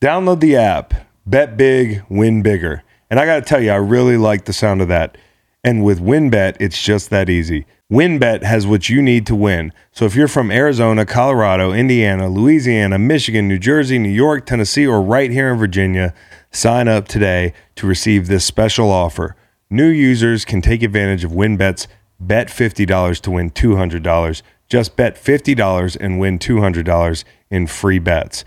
Download the app, bet big, win bigger. And I got to tell you, I really like the sound of that. And with WynnBET, it's just that easy. WynnBET has what you need to win. So if you're from Arizona, Colorado, Indiana, Louisiana, Michigan, New Jersey, New York, Tennessee, or right here in Virginia, sign up today to receive this special offer. New users can take advantage of WynnBET's bet $50 to win $200. Just bet $50 and win $200 in free bets.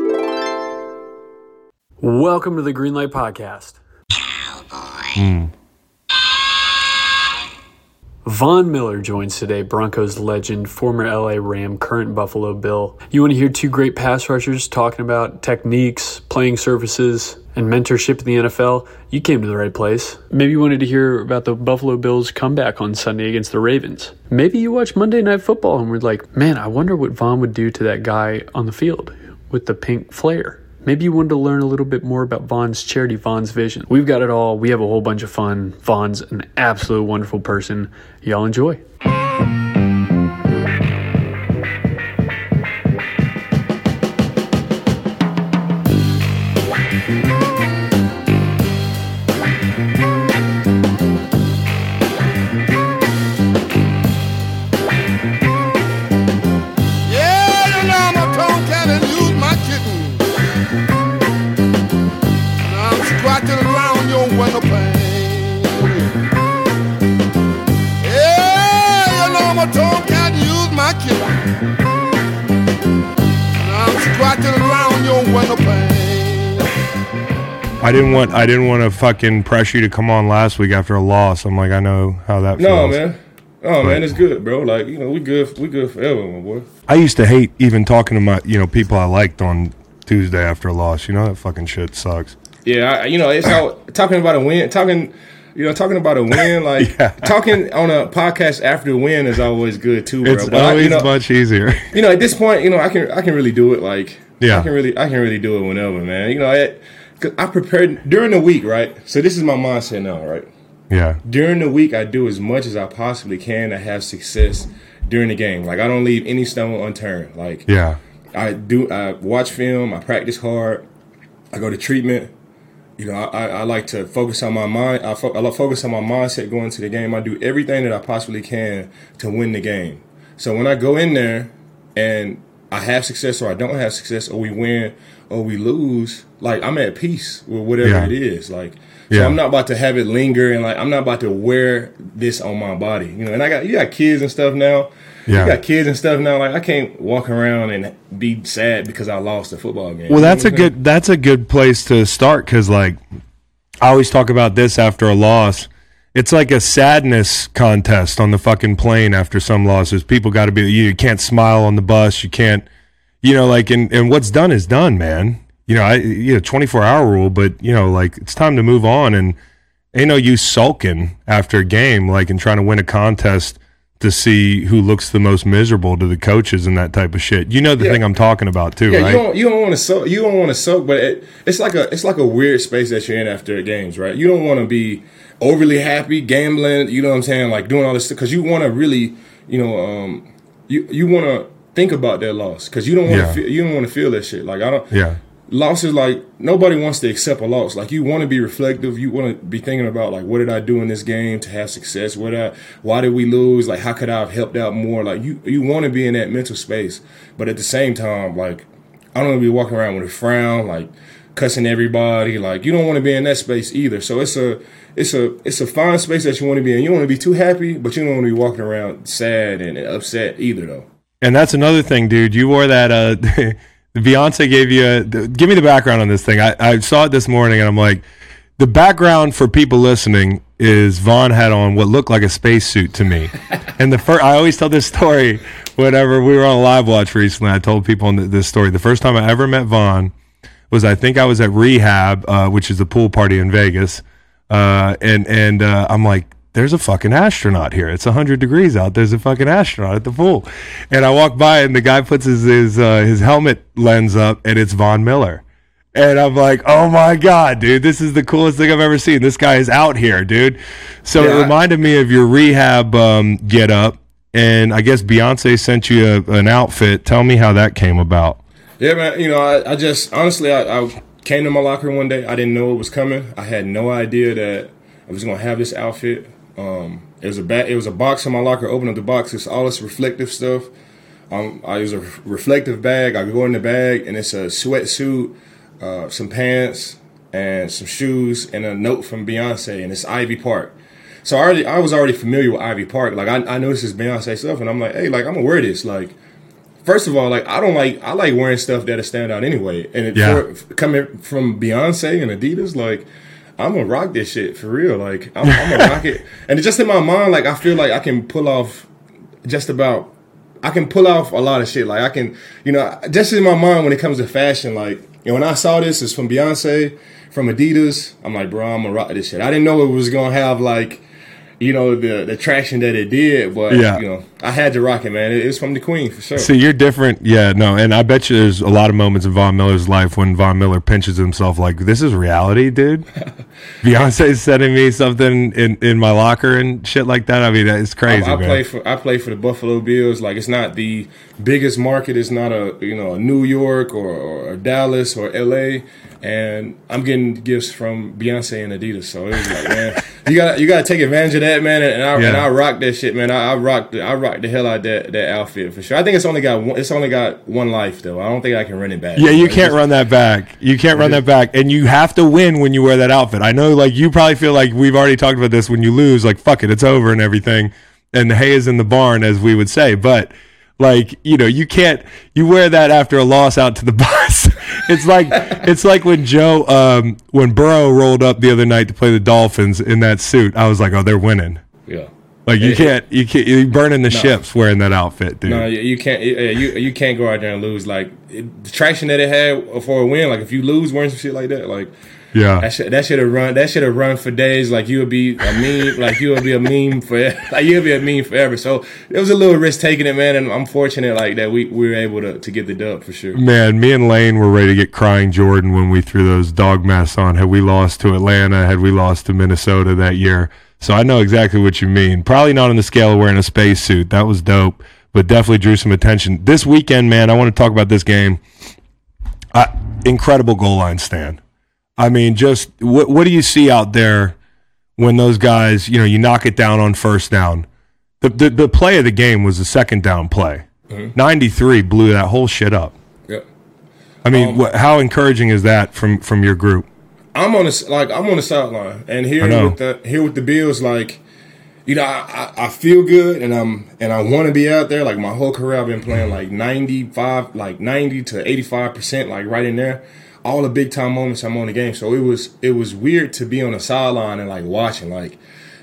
Welcome to the Greenlight Podcast. Cowboy. Von Miller joins today, Broncos legend, former LA Ram, current Buffalo Bill. You want to hear two great pass rushers talking about techniques, playing surfaces, and mentorship in the NFL? You came to the right place. Maybe you wanted to hear about the Buffalo Bills comeback on Sunday against the Ravens. Maybe you watched Monday Night Football and were like, man, I wonder what Von would do to that guy on the field with the pink flare. Maybe you wanted to learn a little bit more about Von's charity, Von's Vision. We've got it all. We have a whole bunch of fun. Von's an absolute wonderful person. Y'all enjoy. I didn't want I didn't want to fucking pressure you to come on last week after a loss. I'm like, I know how that feels No, feels. man. Oh man, it's good, bro. Like you know, we good. We good forever, my boy. I used to hate even talking to my you know people I liked on Tuesday after a loss. You know that fucking shit sucks. Yeah, I, you know, it's how talking about a win. Talking, you know, talking about a win. Like Yeah. talking on a podcast after a win is always good too, bro. It's But I- always you know, much easier. you know, at this point, you know, I can I can really do it. Like, Yeah. I can really I can really do it whenever, man. You know, I, 'cause I prepared during the week, right? So this is my mindset now, right? yeah, during the week I do as much as I possibly can to have success during the game. Like I don't leave any stone unturned. Like yeah, I do I watch film, I practice hard, I go to treatment. You know, I, I, like to focus on my mind. I, fo- I focus on my mindset going to the game. I do everything that I possibly can to win the game. So when I go in there and I have success or I don't have success or we win or we lose, like I'm at peace with whatever Yeah. it is. Like so Yeah. I'm not about to have it linger and like I'm not about to wear this on my body. You know, and I got you got kids and stuff now. Yeah. You got kids and stuff now. Like I can't walk around and be sad because I lost a football game. Well, that's You a know I'm good that's a good place to start because like I always talk about this after a loss. It's like a sadness contest on the fucking plane after some losses. People got to be you can't smile on the bus. You can't, you know, like and and what's done is done, man. You know, I you know twenty four hour rule, but you know, like it's time to move on and ain't no use sulking after a game, like and trying to win a contest to see who looks the most miserable to the coaches and that type of shit. You know the Yeah. thing I'm talking about too, Yeah, right? you don't you don't want to soak you don't want to soak, but it, it's like a it's like a weird space that you're in after games, right? You don't want to be overly happy, gambling. You know what I'm saying? Like doing all this stuff because you want to really, you know, um, you you want to think about that loss because you don't want to Yeah. feel you don't want to feel that shit. Like I don't. yeah. Losses like nobody wants to accept a loss. Like you want to be reflective. You want to be thinking about like what did I do in this game to have success? What I, why did we lose? Like how could I have helped out more? Like you you want to be in that mental space, but at the same time, like I don't want to be walking around with a frown, like cussing everybody. Like you don't want to be in that space either. So it's a it's a it's a fine space that you want to be in. You don't want to be too happy, but you don't want to be walking around sad and upset either, though. And that's another thing, dude. You wore that. Uh, Beyonce gave you. A, give me the background on this thing. I, I saw it this morning, and I'm like, the background for people listening is Von had on what looked like a spacesuit to me. and the first, I always tell this story. Whenever we were on a live watch recently, I told people this story. The first time I ever met Von was I think I was at rehab, uh, which is a pool party in Vegas, uh, and and uh, I'm like, there's a fucking astronaut here. It's 100 degrees out. There's a fucking astronaut at the pool. And I walk by and the guy puts his his, uh, his helmet lens up and it's Von Miller. And I'm like, oh my God, dude, this is the coolest thing I've ever seen. This guy is out here, dude. So Yeah, it reminded me of your rehab um, get up. And I guess Beyonce sent you a, an outfit. Tell me how that came about. Yeah, man. You know, I, I just honestly, I, I came to my locker one day. I didn't know it was coming. I had no idea that I was gonna have this outfit. Um, it was a ba- it was a box in my locker. Open up the box. It's all this reflective stuff. Um, I use a reflective bag. I go in the bag, and it's a sweatsuit, uh, some pants, and some shoes, and a note from Beyonce, and it's Ivy Park. So I already, I was already familiar with Ivy Park. Like I, I know this is Beyonce stuff, and I'm like, hey, like I'm gonna wear this. Like, first of all, like I don't like, I like wearing stuff that'll stand out anyway. And it, Yeah. for, coming from Beyonce and Adidas, like I'm gonna rock this shit for real. Like I'm, I'm gonna rock it. And it's just in my mind, like I feel like I can pull off just about. I can pull off a lot of shit. Like I can, you know, just in my mind when it comes to fashion. Like, you know, when I saw this, it's from Beyonce, from Adidas. I'm like, bro, I'm gonna rock this shit. I didn't know it was gonna have like, you know, the the traction that it did, but Yeah. you know, I had to rock it, man. It, was from the Queen for sure. See, you're different. Yeah, no. And I bet you there's a lot of moments in Von Miller's life when Von Miller pinches himself like, this is reality, dude. Beyonce's sending me something in, in my locker and shit like that. I mean, it's crazy, I, I man. play for I play for the Buffalo Bills. Like it's not the biggest market. It's not a you know a New York or, or Dallas or L.A. And I'm getting gifts from Beyonce and Adidas. So it was like, man, you got to you got to take advantage of that, man. And I and I rock that shit, man. I, I rock the, I rock the hell out that that outfit for sure. I think it's only got one, it's only got one life though. I don't think I can run it back. Yeah, you Like, can't run that back. You can't run that back. And you have to win when you wear that outfit. I know, like, you probably feel like we've already talked about this. When you lose, like, fuck it, it's over and everything. And the hay is in the barn, as we would say. But, like, you know, you can't, you wear that after a loss out to the bus. it's like, it's like when Joe, um, when Burrow rolled up the other night to play the Dolphins in that suit. I was like, oh, they're winning. Yeah. Like, you can't, you can't, you're burning the ships wearing that outfit, dude. No, you, you can't. You, you you can't go out there and lose. Like it, the traction that it had for a win. Like if you lose wearing some shit like that, like yeah. that should that should have run. That should have run for days. Like you would be a meme. like you would be a meme for. Like you would be a meme forever. So it was a little risk taking it, man. And I'm fortunate like that we, we were able to, to get the dub for sure. Man, me and Lane were ready to get crying Jordan when we threw those dog masks on. Had we lost to Atlanta, had we lost to Minnesota that year. So I know exactly what you mean. Probably not on the scale of wearing a spacesuit. That was dope, but definitely drew some attention. This weekend, man, I want to talk about this game. Uh, incredible goal line stand. I mean, just what what do you see out there when those guys, you know, you knock it down on first down? The the, the play of the game was the second down play. 93 blew that whole shit up. Yep. I mean, what, how encouraging is that from from your group? I'm on the like I'm on the sideline, and here with the here with the Bills, like you know, I, I, I feel good, and I'm and I want to be out there. Like my whole career, I've been playing like 95, like 90 to 85 percent, like right in there. All the big time moments, I'm on the game. So it was it was weird to be on the sideline and like watching, like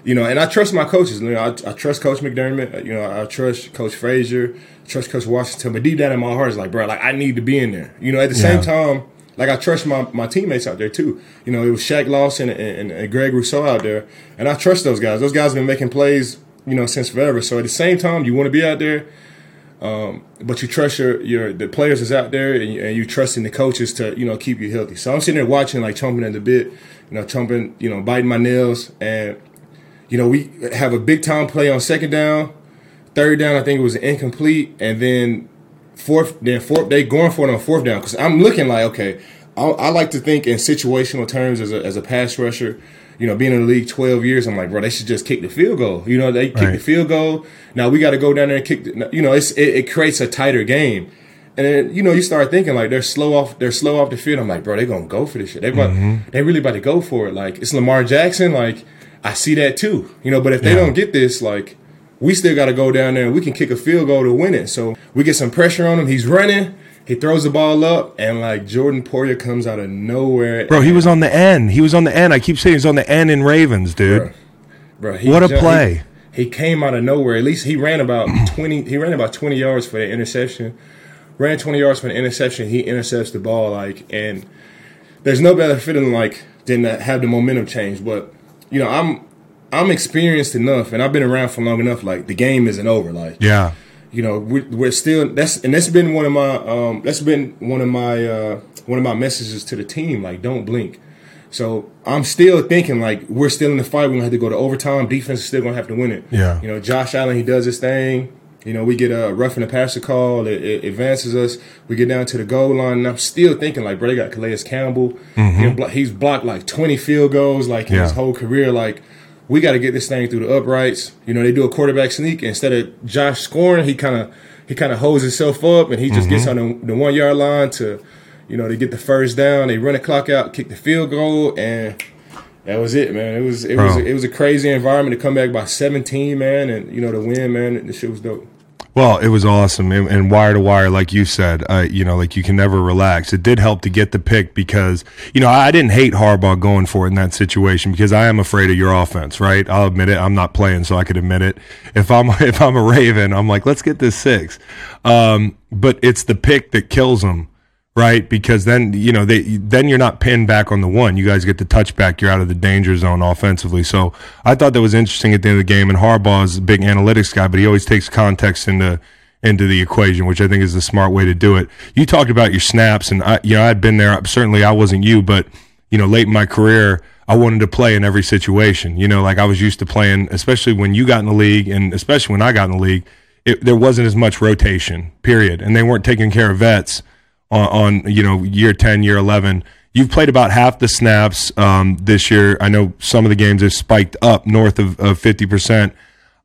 you know. And I trust my coaches. You know, I, I trust Coach McDermott. You know, I trust Coach Frazier. Trust Coach Washington. But deep down in my heart, is like, bro, like I need to be in there. You know, at the same time like I trust my, my teammates out there too. You know, it was Shaq Lawson and, and, and Greg Rousseau out there, and I trust those guys. Those guys have been making plays, you know, since forever. So at the same time, you want to be out there, um, but you trust your your the players is out there, and you, and you trust in the coaches to you know keep you healthy. So I'm sitting there watching, like chomping at the bit, you know, chomping, you know, biting my nails, and you know, we have a big time play on second down, third down. I think it was incomplete, and then fourth, then fourth, they going for it on fourth down because I'm looking like okay, I, I like to think in situational terms as a as a pass rusher. You know, being in the league 12 years, I'm like, bro, they should just kick the field goal. You know, they kick Right. the field goal. Now we got to go down there and kick. The, you know, it's it, it creates a tighter game. And then you know you start thinking like they're slow off they're slow off the field. I'm like, bro, they're gonna go for this shit. They about, mm-hmm. they really about to go for it. Like it's Lamar Jackson. Like I see that too. You know, but if they Yeah. don't get this, like we still got to go down there and we can kick a field goal to win it. So we get some pressure on him. He's running. He throws the ball up, and like Jordan Poyer comes out of nowhere. Bro, he was on the end. He was on the end. I keep saying he's on the end in Ravens, dude. Bro, Bro, he What a jumped- play. He, he came out of nowhere. At least he ran about twenty. He ran about twenty yards for the interception. Ran twenty yards for the interception. He intercepts the ball like and. there's no better feeling like than to have the momentum change. But you know, I'm I'm experienced enough, and I've been around for long enough. Like the game isn't over. Like Yeah. you know, we're, we're still that's and that's been one of my um that's been one of my uh one of my messages to the team. Like don't blink. So I'm still thinking like we're still in the fight. We're gonna have to go to overtime. Defense is still gonna have to win it. Yeah. You know, Josh Allen he does his thing. You know, we get a rough the passer call. It, it advances us. We get down to the goal line, and I'm still thinking like, bro, they got Calais Campbell. Blo- he's blocked like 20 field goals like in his Mm-hmm. Whole career. Like, we got to get this thing through the uprights. You know, they do a quarterback sneak instead of Josh scoring, he kind of he kind of holds himself up and he just gets Mm-hmm. on the, the one yard line to, you know, to get the first down. They run the clock out, kick the field goal, and that was it, man. It was it was it was a crazy environment to come back by 17, man, and you know to win, man. The shit was dope. Well, it was awesome, and, wire to wire, like you said, uh, you know, like you can never relax. It did help to get the pick because, you know, I didn't hate Harbaugh going for it in that situation because I am afraid of your offense, right? I'll admit it. I'm not playing, so I could admit it. If I'm if I'm a Raven, I'm like, let's get this six. Um, but it's the pick that kills them, right? Because then you know they then you're not pinned back on the one. You guys get the touchback. You're out of the danger zone offensively. So I thought that was interesting at the end of the game. And Harbaugh is a big analytics guy, but he always takes context into into the equation, which I think is the smart way to do it. You talked about your snaps, and I, you know I'd been there. Certainly, I wasn't you, but you know late in my career. I wanted to play in every situation. You know, like I was used to playing, especially when you got in the league, and especially when I got in the league, it, there wasn't as much rotation. Period, and they weren't taking care of vets on, on you know year 10 year 11 you've played about half the snaps um, this year. I know some of the games have spiked up north of, of 50%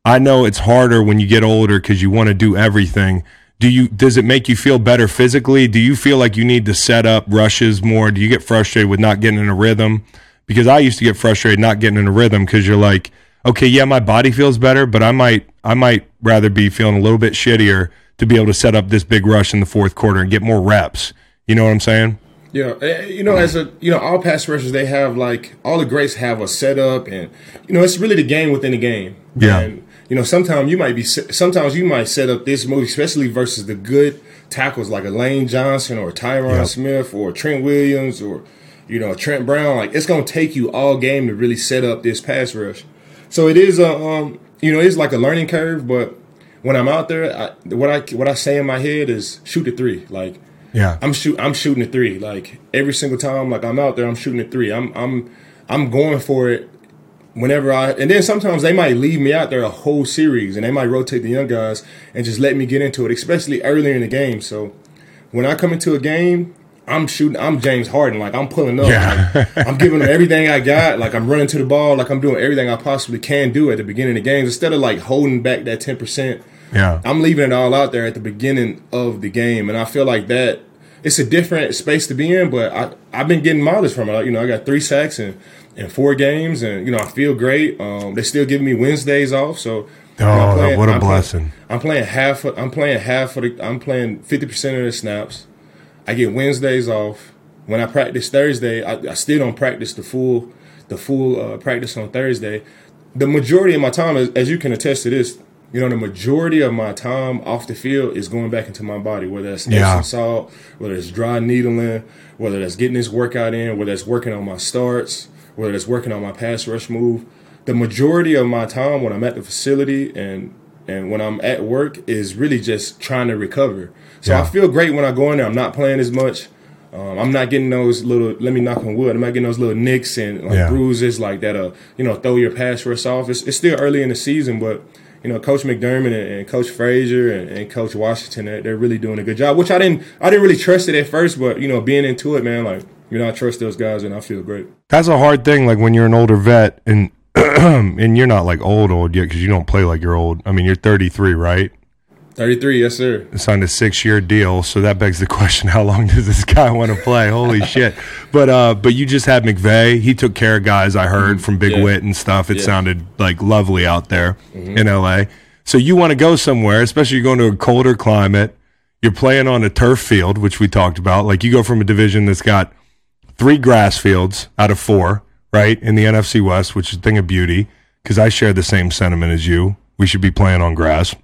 i know it's harder when you get older because you want to do everything. Do you does it make you feel better physically? Do you feel like you need to set up rushes more? Do you get frustrated with not getting in a rhythm? Because i used to get frustrated not getting in a rhythm because you're like okay yeah my body feels better but i might i might rather be feeling a little bit shittier to be able to set up this big rush in the fourth quarter and get more reps. You know what I'm saying? Yeah, eh, you know, as a you know, all pass rushers they have like all the greats have a setup, and you know, it's really the game within the game. Yeah. And, you know, sometimes you might be, sometimes you might set up this move, especially versus the good tackles like a Lane Johnson or Tyron Yep. Smith or Trent Williams or you know Trent Brown. Like it's gonna take you all game to really set up this pass rush. So it is a, um, you know, it's like a learning curve. But when I'm out there, I, what I what I say in my head is shoot the three. Like Yeah. I'm shoot I'm shooting a three. Like every single time like I'm out there, I'm shooting a three. I'm I'm I'm going for it whenever I and then sometimes they might leave me out there a whole series and they might rotate the young guys and just let me get into it, especially earlier in the game. So when I come into a game, I'm shooting I'm James Harden. Like I'm pulling up. Yeah. Like, I'm giving them everything I got. Like I'm running to the ball, like I'm doing everything I possibly can do at the beginning of the games instead of like holding back that ten percent. Yeah. I'm leaving it all out there at the beginning of the game, and I feel like that it's a different space to be in. But I I've been getting mileage from it. You know, I got three sacks and, in four games, and you know I feel great. Um, they still give me Wednesdays off, so. you know, I'm Oh, playing- what a I'm blessing. I'm playing half. Of, I'm playing half of the. I'm playing fifty percent of the snaps. I get Wednesdays off. When I practice Thursday, I, I still don't practice the full the full uh, practice on Thursday. The majority of my time, as, as you can attest to this, you know, the majority of my time off the field is going back into my body, whether that's Yeah. Salt, whether it's dry needling, whether that's getting this workout in, whether that's working on my starts, whether that's working on my pass rush move. The majority of my time when I'm at the facility and and when I'm at work is really just trying to recover. So Yeah. I feel great when I go in there. I'm not playing as much. Um, I'm not getting those little. Let me knock on wood. I'm not getting those little nicks and like Yeah. bruises like that. Uh, you know, throw your pass rush off. It's, it's still early in the season, but you know, Coach McDermott and, and Coach Frazier and, and Coach Washington, they're, they're really doing a good job. Which I didn't, I didn't really trust it at first, but you know, being into it, man, like you know, I trust those guys and I feel great. That's a hard thing. Like when you're an older vet and and you're not like old old yet because you don't play like you're old. I mean, you're 33, right? 33, yes sir. Signed a six year deal, so that begs the question: How long does this guy want to play? Holy shit! But uh, but you just had McVay. He took care of guys. I heard from Big Yeah. Whit and stuff. It Yeah. sounded like lovely out there in LA. So you want to go somewhere, especially you're going to a colder climate. You're playing on a turf field, which we talked about. Like you go from a division that's got three grass fields out of four, right, in the NFC West, which is a thing of beauty because I share the same sentiment as you. We should be playing on grass.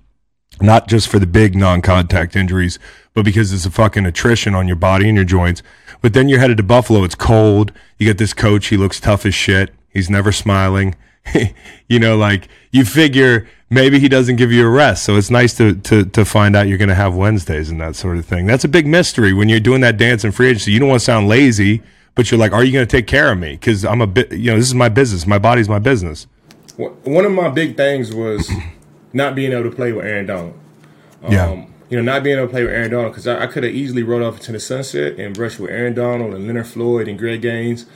Not just for the big non-contact injuries, but because it's a fucking attrition on your body and your joints. But then you're headed to Buffalo. It's cold. You get this coach. He looks tough as shit. He's never smiling. you know, like you figure maybe he doesn't give you a rest. So it's nice to to to find out you're going to have Wednesdays and that sort of thing. That's a big mystery when you're doing that dance in free agency. You don't want to sound lazy, but you're like, are you going to take care of me? Because I'm a bit, you know, this is my business. My body's my business. One of my big things was not being able to play with Aaron Donald. Um, Yeah. You know, not being able to play with Aaron Donald because I, I could have easily rode off into the sunset and brushed with Aaron Donald and Leonard Floyd and Greg Gaines.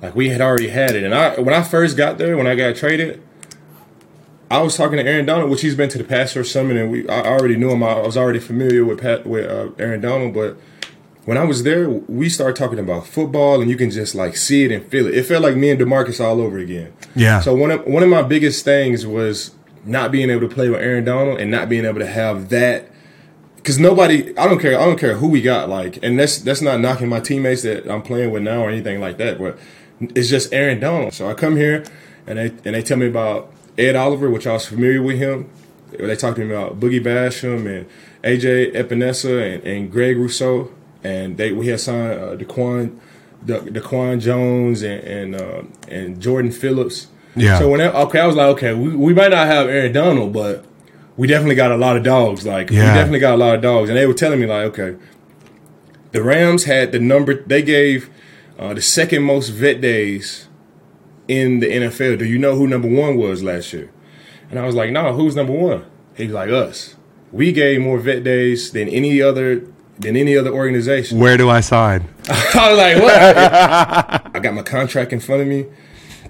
Like we had already had it. And I when I first got there, when I got traded, I was talking to Aaron Donald, which he's been to the Pastor Summit, and we I already knew him. I was already familiar with Pat with uh, Aaron Donald, but when I was there, we started talking about football, and you can just like see it and feel it. It felt like me and Demarcus all over again. Yeah. So one of one of my biggest things was not being able to play with Aaron Donald and not being able to have that. Because nobody, I don't care. I don't care who we got. Like, and that's that's not knocking my teammates that I'm playing with now or anything like that. But it's just Aaron Donald. So I come here, and they and they tell me about Ed Oliver, which I was familiar with him. They talked to me about Boogie Basham and AJ Epenesa and, and Greg Rousseau, and they we had signed uh, Daquan, Da- Daquan Jones and and, uh, and Jordan Phillips. Yeah. So when I, okay, I was like, okay, we, we might not have Aaron Donald, but we definitely got a lot of dogs. Like we definitely got a lot of dogs, and they were telling me like, okay, the Rams had the number. They gave uh, the second most vet days in the NFL. Do you know who number one was last year? And I was like, no, who's number one? He's like us. We gave more vet days than any other than any other organization. Where do I sign? I was like, what? I got my contract in front of me,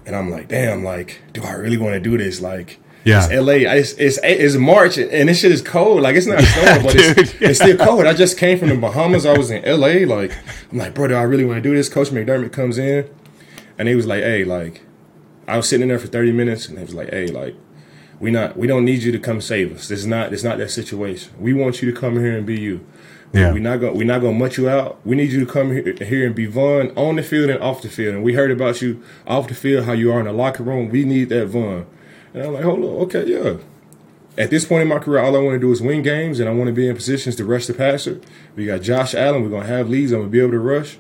and I'm like, damn, like, do I really want to do this? Like, Yeah. it's LA. It's, it's it's March, and this shit is cold. Like, it's not snowing, but dude. it's, it's still cold. I just came from the Bahamas. I was in LA. Like, I'm like, bro, do I really want to do this? Coach McDermott comes in, and he was like, hey, like, I was sitting in there for 30 minutes, and he was like, hey, like, we not we don't need you to come save us. This is not it's not that situation. We want you to come here and be you. Yeah. We're not gonna we're not gonna mutt you out. We need you to come here, here and be Von on the field and off the field. And we heard about you off the field, how you are in the locker room. We need that Von. And I'm like, hold on, okay, yeah. At this point in my career, all I want to do is win games, and I want to be in positions to rush the passer. We got Josh Allen. We're gonna have leads. I'm gonna be able to rush.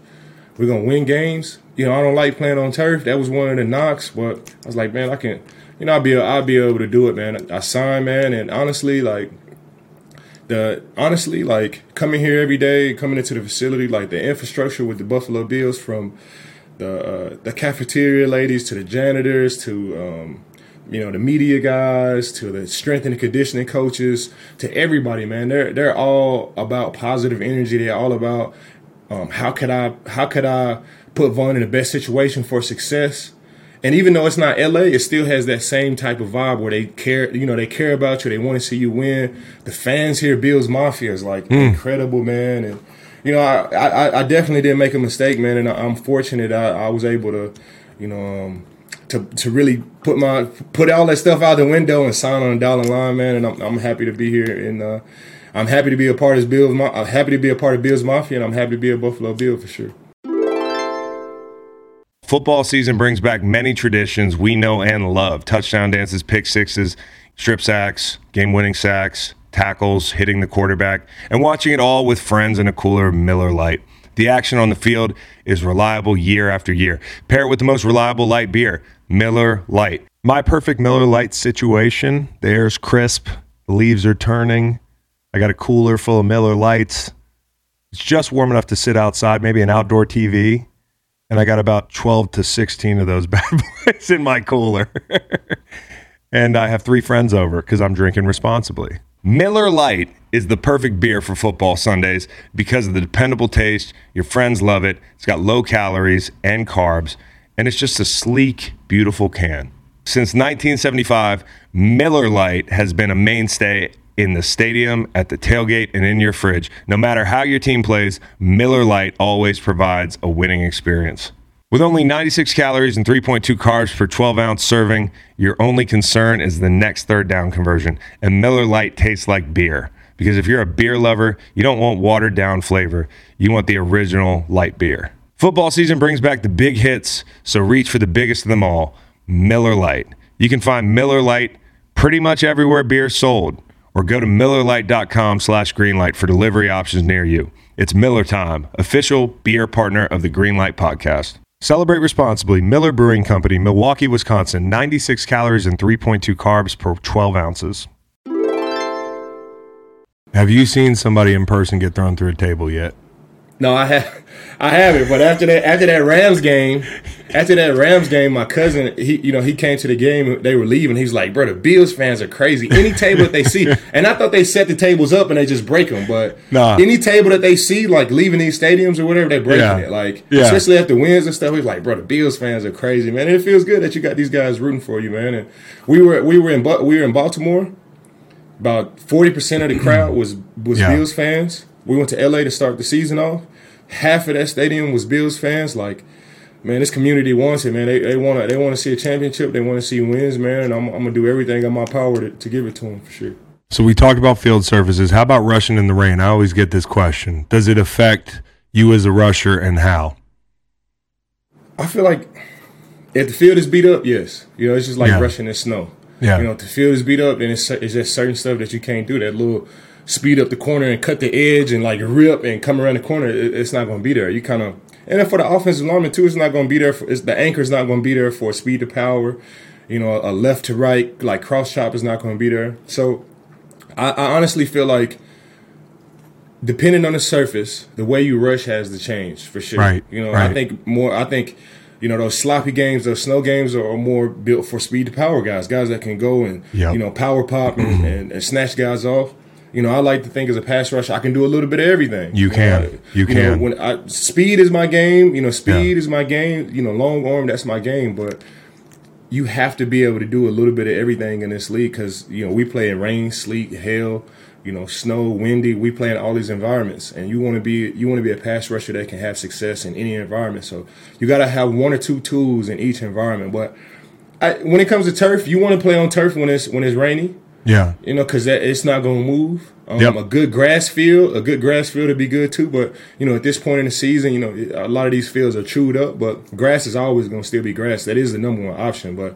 We're gonna win games. You know, I don't like playing on turf. That was one of the knocks, but I was like, man, I can. You know, I'll be I'll be able to do it, man. I signed, man, and honestly, like the honestly, like coming here every day, coming into the facility, like the infrastructure with the Buffalo Bills, from the uh, the cafeteria ladies to the janitors to um, you know the media guys to the strength and conditioning coaches to everybody, man. They're they're all about positive energy. They're all about um, how could I how could I put Von in the best situation for success. And even though it's not LA, it still has that same type of vibe where they care, you know, they care about you. They want to see you win. The fans here, Bills Mafia, is like incredible, man. And you know, I, I, I definitely didn't make a mistake, man. And I, I'm fortunate I, I was able to, you know, um, to to really put my put all that stuff out the window and sign on the dollar line, man. And I'm, I'm happy to be here. And uh, I'm happy to be a part of Bills. I'm happy to be a part of Bills Mafia, and I'm happy to be a Buffalo Bill for sure. Football season brings back many traditions we know and love touchdown dances, pick sixes, strip sacks, game winning sacks, tackles, hitting the quarterback, and watching it all with friends in a cooler Miller Lite. The action on the field is reliable year after year. Pair it with the most reliable light beer, Miller Lite. My perfect Miller Lite situation the air's crisp, the leaves are turning. I got a cooler full of Miller Lites. It's just warm enough to sit outside, maybe an outdoor TV and I got about 12 to 16 of those bad boys in my cooler. and I have three friends over because I'm drinking responsibly. Miller Lite is the perfect beer for football Sundays because of the dependable taste. Your friends love it. It's got low calories and carbs, and it's just a sleek, beautiful can. Since 1975, Miller Lite has been a mainstay in the stadium, at the tailgate, and in your fridge. No matter how your team plays, Miller Lite always provides a winning experience. With only 96 calories and 3.2 carbs per 12 ounce serving, your only concern is the next third down conversion. And Miller Lite tastes like beer. Because if you're a beer lover, you don't want watered down flavor. You want the original light beer. Football season brings back the big hits, so reach for the biggest of them all Miller Lite. You can find Miller Lite pretty much everywhere beer sold or go to millerlite.com slash greenlight for delivery options near you. It's Miller Time, official beer partner of the Greenlight Podcast. Celebrate responsibly. Miller Brewing Company, Milwaukee, Wisconsin. 96 calories and 3.2 carbs per 12 ounces. Have you seen somebody in person get thrown through a table yet? No, I have, I haven't. But after that, after that Rams game, after that Rams game, my cousin, he, you know, he came to the game. They were leaving. He's like, "Bro, the Bills fans are crazy. Any table that they see, and I thought they set the tables up and they just break them. But Nah. any table that they see, like leaving these stadiums or whatever, they're breaking Yeah. it. Like, Yeah. especially after wins and stuff. He's like, "Bro, the Bills fans are crazy, man. And it feels good that you got these guys rooting for you, man." And we were, we were in, we were in Baltimore. About forty percent of the crowd was was Yeah. Bills fans. We went to LA to start the season off. Half of that stadium was Bills fans. Like, man, this community wants it, man. They they want to they want to see a championship. They want to see wins, man. And I'm, I'm gonna do everything in my power to, to give it to them for sure. So we talked about field surfaces. How about rushing in the rain? I always get this question. Does it affect you as a rusher and how? I feel like if the field is beat up, yes, you know, it's just like Yeah. rushing in snow. Yeah. You know, if the field is beat up, then it's, it's just certain stuff that you can't do. That little speed up the corner and cut the edge and like rip and come around the corner, it, it's not going to be there. You kind of, and then for the offensive lineman too, it's not going to be there. For, it's, the anchor's not going to be there for speed to power. You know, a left to right like cross chop is not going to be there. So, I, I honestly feel like. Depending on the surface, the way you rush has to change for sure. Right, You know, right. I think more. I think you know those sloppy games, those snow games are, more built for speed to power guys, guys that can go and Yep. you know power pop and, mm-hmm. and, and snatch guys off. You know, I like to think as a pass rusher, I can do a little bit of everything. You can. know, You know, can. when I, speed is my game. You know, speed Yeah. is my game. You know, long arm that's my game. But you have to be able to do a little bit of everything in this league because you know we play in rain, sleet, hail, you know, snow, windy. We play in all these environments, and you want to be you want to be a pass rusher that can have success in any environment. So you got to have one or two tools in each environment. But I, when it comes to turf, you want to play on turf when it's when it's rainy. Yeah. You know, because it's not going to move. Um, Yep. A good grass field, a good grass field would be good too. But you know, at this point in the season, you know, a lot of these fields are chewed up. But grass is always going to still be grass. That is the number one option. But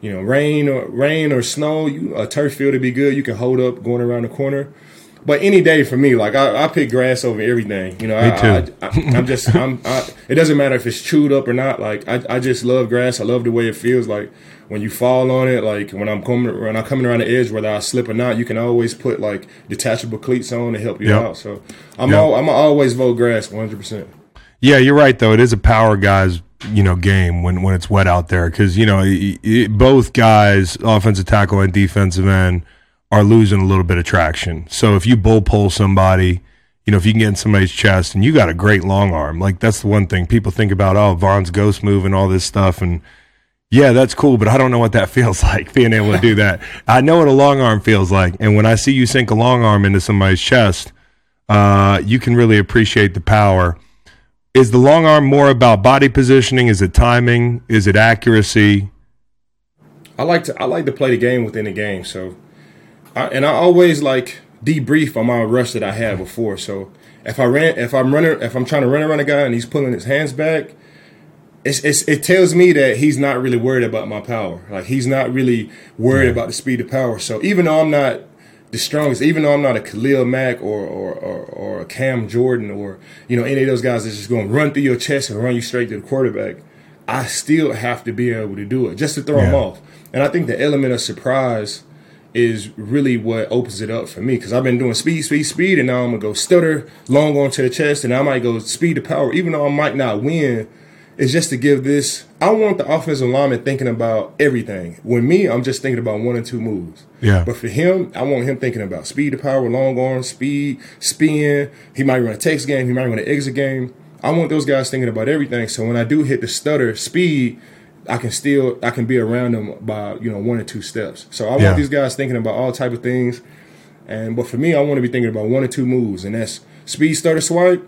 you know, rain or rain or snow, you, a turf field would be good. You can hold up going around the corner. But any day for me, like I, I pick grass over everything. You know, Me I, too. I, I, I'm just, I'm. I, it doesn't matter if it's chewed up or not. Like I, I just love grass. I love the way it feels. Like when you fall on it. Like when I'm coming, when I'm coming around the edge, whether I slip or not, you can always put like detachable cleats on to help you Yep. out. So I'm, Yep. al- I'm always vote grass 100. percent Yeah, you're right though. It is a power guys, you know, game when when it's wet out there because you know y- y- both guys, offensive tackle and defensive end, are losing a little bit of traction. So if you bull pull somebody, you know, if you can get in somebody's chest and you got a great long arm, like that's the one thing people think about. Oh, Von's ghost move and all this stuff, and yeah, that's cool, but I don't know what that feels like being able to do that. I know what a long arm feels like, and when I see you sink a long arm into somebody's chest, uh, you can really appreciate the power. Is the long arm more about body positioning? Is it timing? Is it accuracy? I like to I like to play the game within the game. So, I, and I always like debrief on my rush that I had before. So if I ran, if I'm running, if I'm trying to run around a guy and he's pulling his hands back, it's, it's it tells me that he's not really worried about my power. Like he's not really worried about the speed of power. So even though I'm not the strongest, even though I'm not a Khalil Mack or or, or, or a Cam Jordan or you know any of those guys that's just going to run through your chest and run you straight to the quarterback, I still have to be able to do it just to throw him off. And I think the element of surprise is really what opens it up for me because I've been doing speed, speed, speed, and now I'm gonna go stutter, long on to the chest, and I might go speed to power, even though I might not win. It's just to give this. I want the offensive lineman thinking about everything. When me, I'm just thinking about one or two moves. Yeah. But for him, I want him thinking about speed to power, long arm, speed, spin. He might run a text game. He might run an exit game. I want those guys thinking about everything. So when I do hit the stutter speed, I can still I can be around them by you know one or two steps. So I Yeah. want these guys thinking about all type of things. And but for me, I want to be thinking about one or two moves, and that's speed starter swipe,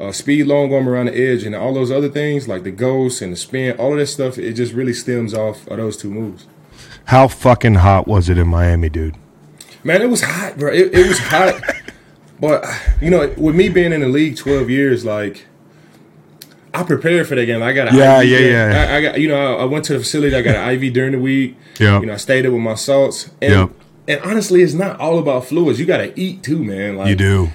uh, speed long arm around the edge, and all those other things like the ghost and the spin. All of that stuff, it just really stems off of those two moves. How fucking hot was it in Miami, dude? Man, it was hot, bro. It, it was hot. but you know, with me being in the league twelve years, like I prepared for that game. I got an Yeah, IV yeah, during- yeah. I, I got you know, I, I went to the facility. I got an IV during the week. Yep. You know, I stayed there with my salts. And Yep. and honestly, it's not all about fluids. You got to eat too, man. Like You do.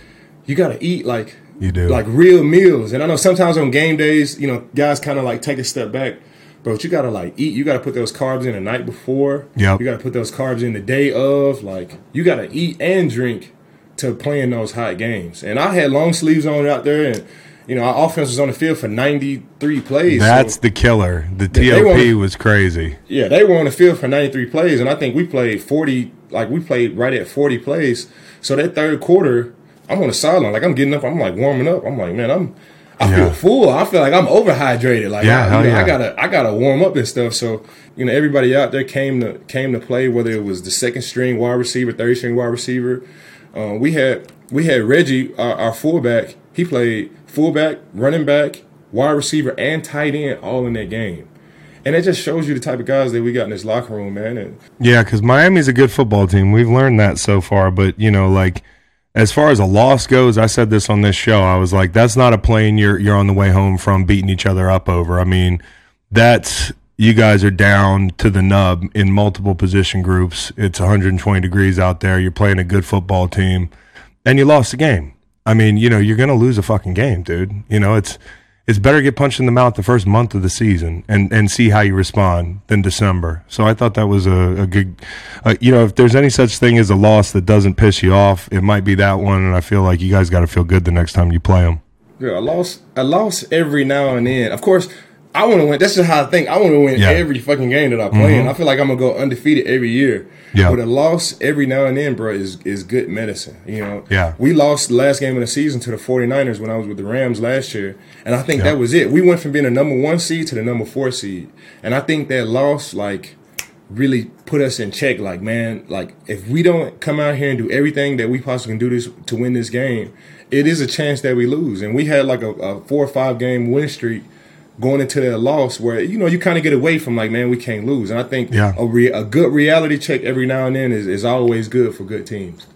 you got to eat like You do. like real meals. And I know sometimes on game days, you know, guys kind of like take a step back. But you gotta like eat. You gotta put those carbs in the night before. Yep. You gotta put those carbs in the day of. Like you gotta eat and drink to play in those hot games. And I had long sleeves on out there, and you know our offense was on the field for ninety three plays. That's so, the killer. The TOP was crazy. yeah, they were on the field for ninety three plays, and I think we played forty. Like we played right at forty plays. So that third quarter, I'm on the sideline. Like I'm getting up. I'm like warming up. I'm like, man, I'm. I Yeah. feel full. I feel like I'm overhydrated. Like Yeah, I, you know, yeah. I gotta, I gotta warm up and stuff. So you know, everybody out there came to came to play. Whether it was the second string wide receiver, third string wide receiver, uh, we had we had Reggie, our, our fullback. He played fullback, running back, wide receiver, and tight end all in that game. And it just shows you the type of guys that we got in this locker room, man. And Yeah, because Miami's a good football team. We've learned that so far. But you know, like as far as a loss goes, I said this on this show. I was like, that's not a plane you're you're on the way home from beating each other up over. I mean, that's you guys are down to the nub in multiple position groups. It's 120 degrees out there. You're playing a good football team, and you lost the game. I mean, you know, you're gonna lose a fucking game, dude. You know, it's it's better get punched in the mouth the first month of the season and, and see how you respond than December. So I thought that was a, a good, uh, you know, if there's any such thing as a loss that doesn't piss you off, it might be that one. And I feel like you guys got to feel good the next time you play them. yeah, I lost, I lost every now and then. Of course, I want to win. That's just how I think. I want to win Yeah. every fucking game that I play in. Mm-hmm. I feel like I'm gonna go undefeated every year. Yeah. But a loss every now and then, bro, is is good medicine. You know. Yeah. We lost the last game of the season to the 49ers when I was with the Rams last year, and I think Yeah. that was it. We went from being a number one seed to the number four seed, and I think that loss, like. Really put us in check, like man, like if we don't come out here and do everything that we possibly can do this to win this game, it is a chance that we lose. And we had like a, a four or five game win streak going into that loss where you know you kind of get away from like man we can't lose and i think Yeah. a, re- a good reality check every now and then is, is always good for good teams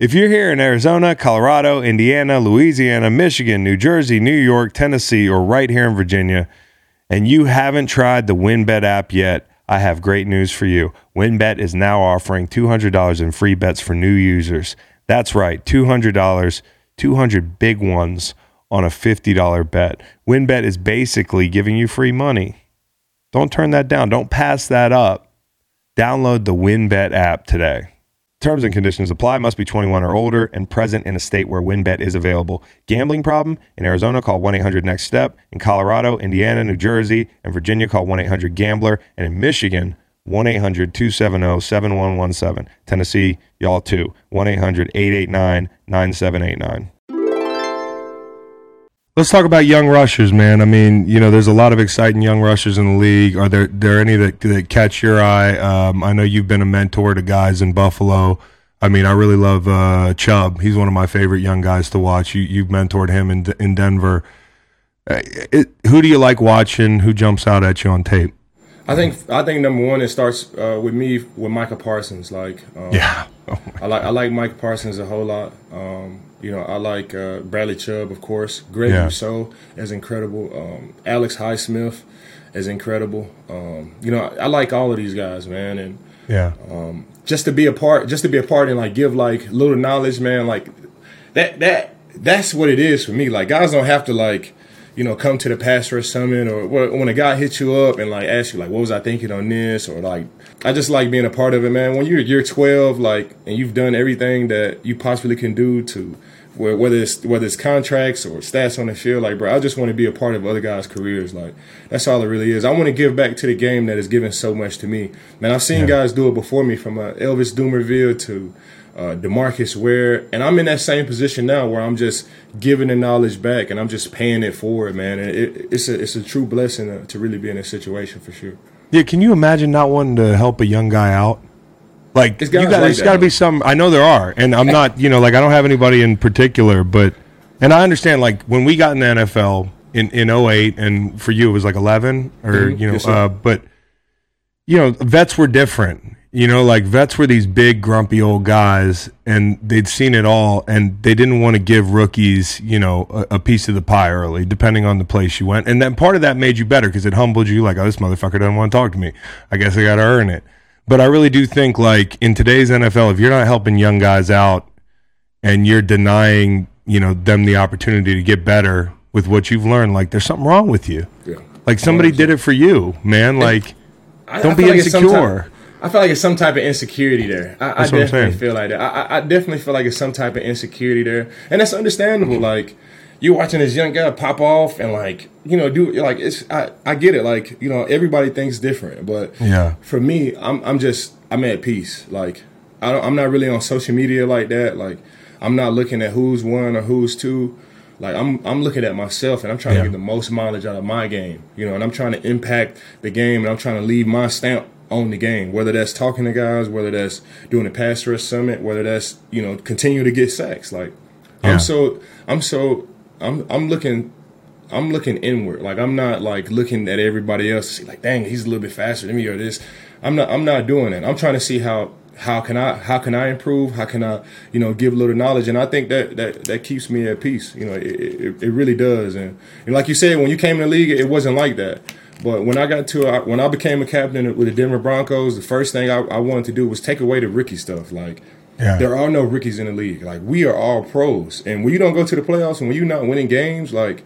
If you're here in Arizona, Colorado, Indiana, Louisiana, Michigan, New Jersey, New York, Tennessee, or right here in Virginia, and you haven't tried the WynnBET app yet, I have great news for you. WynnBET is now offering $200 in free bets for new users. That's right, $200, 200 big ones on a $50 bet. WynnBET is basically giving you free money. Don't turn that down. Don't pass that up. Download the WynnBET app today. Terms and conditions apply. Must be 21 or older and present in a state where WynnBET is available. Gambling problem? In Arizona, call 1 800 NEXT STEP. In Colorado, Indiana, New Jersey, and Virginia, call 1 800 GAMBLER. And in Michigan, 1 800 270 7117. Tennessee, y'all too. 1 800 889 9789. Let's talk about young rushers, man. I mean, you know, there's a lot of exciting young rushers in the league. Are there there any that, that catch your eye? Um, I know you've been a mentor to guys in Buffalo. I mean, I really love uh, Chubb. He's one of my favorite young guys to watch. You you've mentored him in in Denver. Uh, it, who do you like watching? Who jumps out at you on tape? I think i think number one it starts uh, with me with micah parsons like um, Yeah. Oh I like I like Mike Parsons a whole lot. Um, you know, I like uh, Bradley Chubb, of course. Greg Yeah. Rousseau is incredible. Um, Alex Highsmith is incredible. Um, you know, I like all of these guys, man, and yeah. just to be a part, just to be a part and like give like little knowledge, man. Like that that that's what it is for me. Like guys don't have to like you know come to the rush summit or when a guy hits you up and like ask you like what was I thinking on this or like I just like being a part of it, man. When you're you're 12, like and you've done everything that you possibly can do to. Whether it's whether it's contracts or stats on the field, like bro, I just want to be a part of other guys' careers. Like that's all it really is. I want to give back to the game that has given so much to me. Man, I've seen guys do it before me, from uh, Elvis Dumervil to uh, Demarcus Ware, and I'm in that same position now where I'm just giving the knowledge back and I'm just paying it forward, man. And it, it's a it's a true blessing to, to really be in this situation for sure. Yeah, can you imagine not wanting to help a young guy out? Like guys got, like there's that, got to be some. I know there are, and I'm not. You know, like I don't have anybody in particular, but and I understand. Like when we got in the NFL in in 08, and for you it was like 11, or Mhm. you know, Yes, uh, but you know, vets were different. You know, like vets were these big, grumpy old guys, and they'd seen it all, and they didn't want to give rookies, you know, a, a piece of the pie early, depending on the place you went. And then part of that made you better because it humbled you. Like, oh, this motherfucker doesn't want to talk to me. I guess I got to earn it. But I really do think like in today's NFL, if you're not helping young guys out and you're denying, you know, them the opportunity to get better with what you've learned, like there's something wrong with you. Yeah. Like somebody did it for you, man. Like I- don't I be like it's some insecure. type- I feel like it's some type of insecurity there. I, I That's what I'm definitely feel like that. I, I- I definitely feel like it's some type of insecurity there, and that's understandable. Like you're watching this young guy pop off and like you know do like it's. I, I get it. Like you know everybody thinks different, but Yeah. for me, I'm I'm just I'm at peace. Like I don't, I'm not really on social media like that. Like I'm not looking at who's one or who's two. Like I'm I'm looking at myself and I'm trying Yeah. to get the most mileage out of my game. You know, and I'm trying to impact the game and I'm trying to leave my stamp on the game. Whether that's talking to guys, whether that's doing a pass rush summit, whether that's you know continue to get sacks. Like Yeah. I'm so I'm so I'm I'm looking I'm looking inward. Like I'm not like looking at everybody else to see like, dang, he's a little bit faster than me or this. I'm not I'm not doing that. I'm trying to see how how can I how can I improve? How can I you know give a little knowledge? And I think that that that keeps me at peace. You know, it it, it really does. And, and like you said, when you came in the league, it wasn't like that. But when I got to uh, when I became a captain with the Denver Broncos, the first thing I, I wanted to do was take away the rookie stuff. Like Yeah. there are no rookies in the league. Like we are all pros. And when you don't go to the playoffs and when you're not winning games, like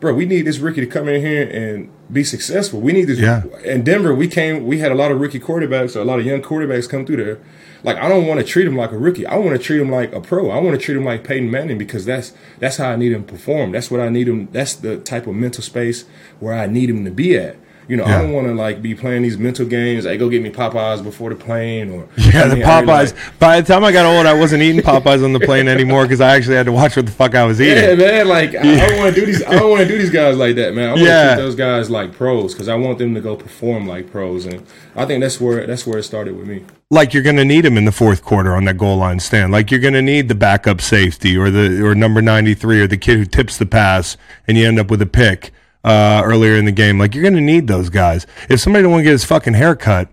bro, we need this rookie to come in here and be successful. We need this. Yeah. In Denver, we came. We had a lot of rookie quarterbacks, or a lot of young quarterbacks come through there. Like I don't want to treat him like a rookie. I want to treat him like a pro. I want to treat him like Peyton Manning because that's that's how I need him to perform. That's what I need him. That's the type of mental space where I need him to be at. You know, Yeah. I don't want to like be playing these mental games. Like, go get me Popeyes before the plane, or Yeah, the mean, I really, Popeyes. like- By the time I got old, I wasn't eating Popeyes on the plane anymore because I actually had to watch what the fuck I was eating. Yeah, man. Like I, I don't want to do these. I don't want to do these guys like that, man. I want to Yeah. treat those guys like pros because I want them to go perform like pros, and I think that's where that's where it started with me. like you're going to need him in the fourth quarter on that goal line stand. Like you're going to need the backup safety or the or number 93 or the kid who tips the pass and you end up with a pick uh, earlier in the game. Like you're going to need those guys. If somebody don't want to get his fucking haircut,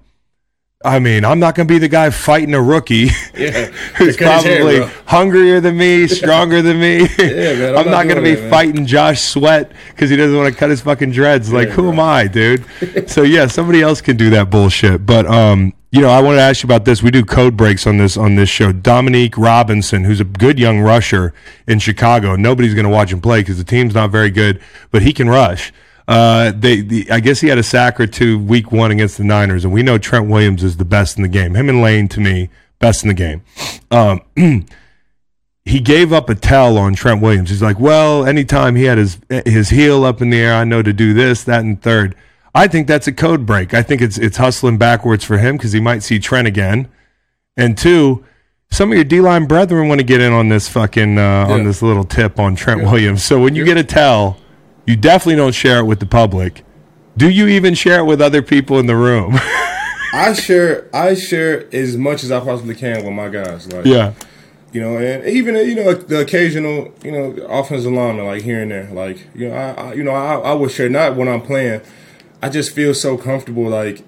I mean, I'm not going to be the guy fighting a rookie Yeah, who's his hair, probably hungrier than me, stronger than me. man, I'm I'm, not not going to be that, fighting Josh Sweat because he doesn't want to cut his fucking dreads. Like, who am I, dude? so yeah, somebody else can do that bullshit. But um, you know, I want to ask you about this. We do code breaks on this on this show. Dominique Robinson, who's a good young rusher in Chicago. Nobody's going to watch him play because the team's not very good, but he can rush. Uh, they, the, I guess he had a sack or two week one against the Niners, and we know Trent Williams is the best in the game. Him and Lane, to me, best in the game. Um, he gave up a tell on Trent Williams. He's like, well, anytime he had his his heel up in the air, I know to do this, that, and third. I think that's a code break. I think it's it's hustling backwards for him because he might see Trent again. And two, some of your D line brethren want to get in on this fucking uh, on this little tip on Trent Williams. So when you get a tell, you definitely don't share it with the public. Do you even share it with other people in the room? I share I share as much as I possibly can with my guys. Like, yeah. you know, and even you know the occasional you know offensive lineman like here and there. Like you know, I, I you know I, I would share not when I'm playing. I just feel so comfortable like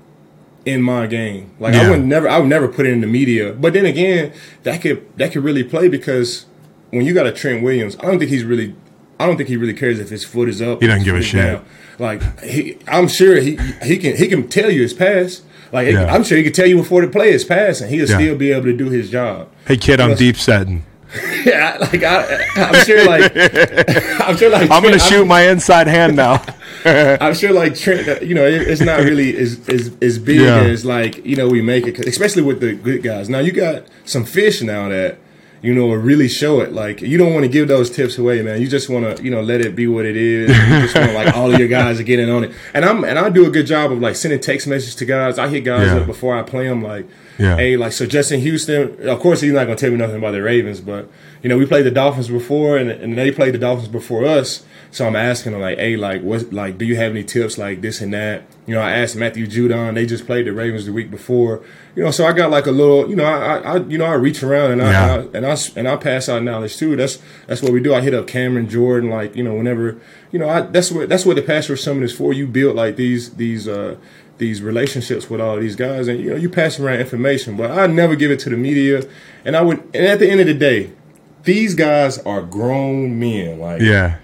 in my game. Like Yeah. I would never I would never put it in the media. But then again, that could that could really play because when you got a Trent Williams, I don't think he's really I don't think he really cares if his foot is up. He doesn't give a shit. down. Like he, I'm sure he he can he can tell you his pass. Like Yeah. I'm sure he can tell you before the play is pass, and he'll Yeah. still be able to do his job. Hey kid, I'm deep setting. Yeah, like I, I'm sure, like I'm sure, like I'm gonna Trent- shoot my inside hand now. I'm sure, like Trent, uh, you know, it, it's not really as as, as big Yeah. as like you know we make it, especially with the good guys. Now you got some fish now that you know will really show it. Like you don't want to give those tips away, man. You just want to you know let it be what it is. You just want like all of your guys are getting on it. And I'm and I do a good job of like sending text messages to guys. I hit guys Yeah. up before I play them, like. Yeah. Hey, like so, Justin Houston. Of course, he's not gonna tell me nothing about the Ravens, but you know, we played the Dolphins before, and, and they played the Dolphins before us. So I'm asking them like, hey, like, what, like, do you have any tips like this and that? You know, I asked Matthew Judon. They just played the Ravens the week before. You know, so I got like a little, you know, I, I, I you know, I reach around and I, Yeah. and I and I and I pass out knowledge too. That's that's what we do. I hit up Cameron Jordan, like you know, whenever you know, I, that's what that's what the pass rush summit is for. You build like these these uh these relationships with all these guys, and you know, you pass around information. But I never give it to the media, and I would. And at the end of the day, these guys are grown men. Like yeah.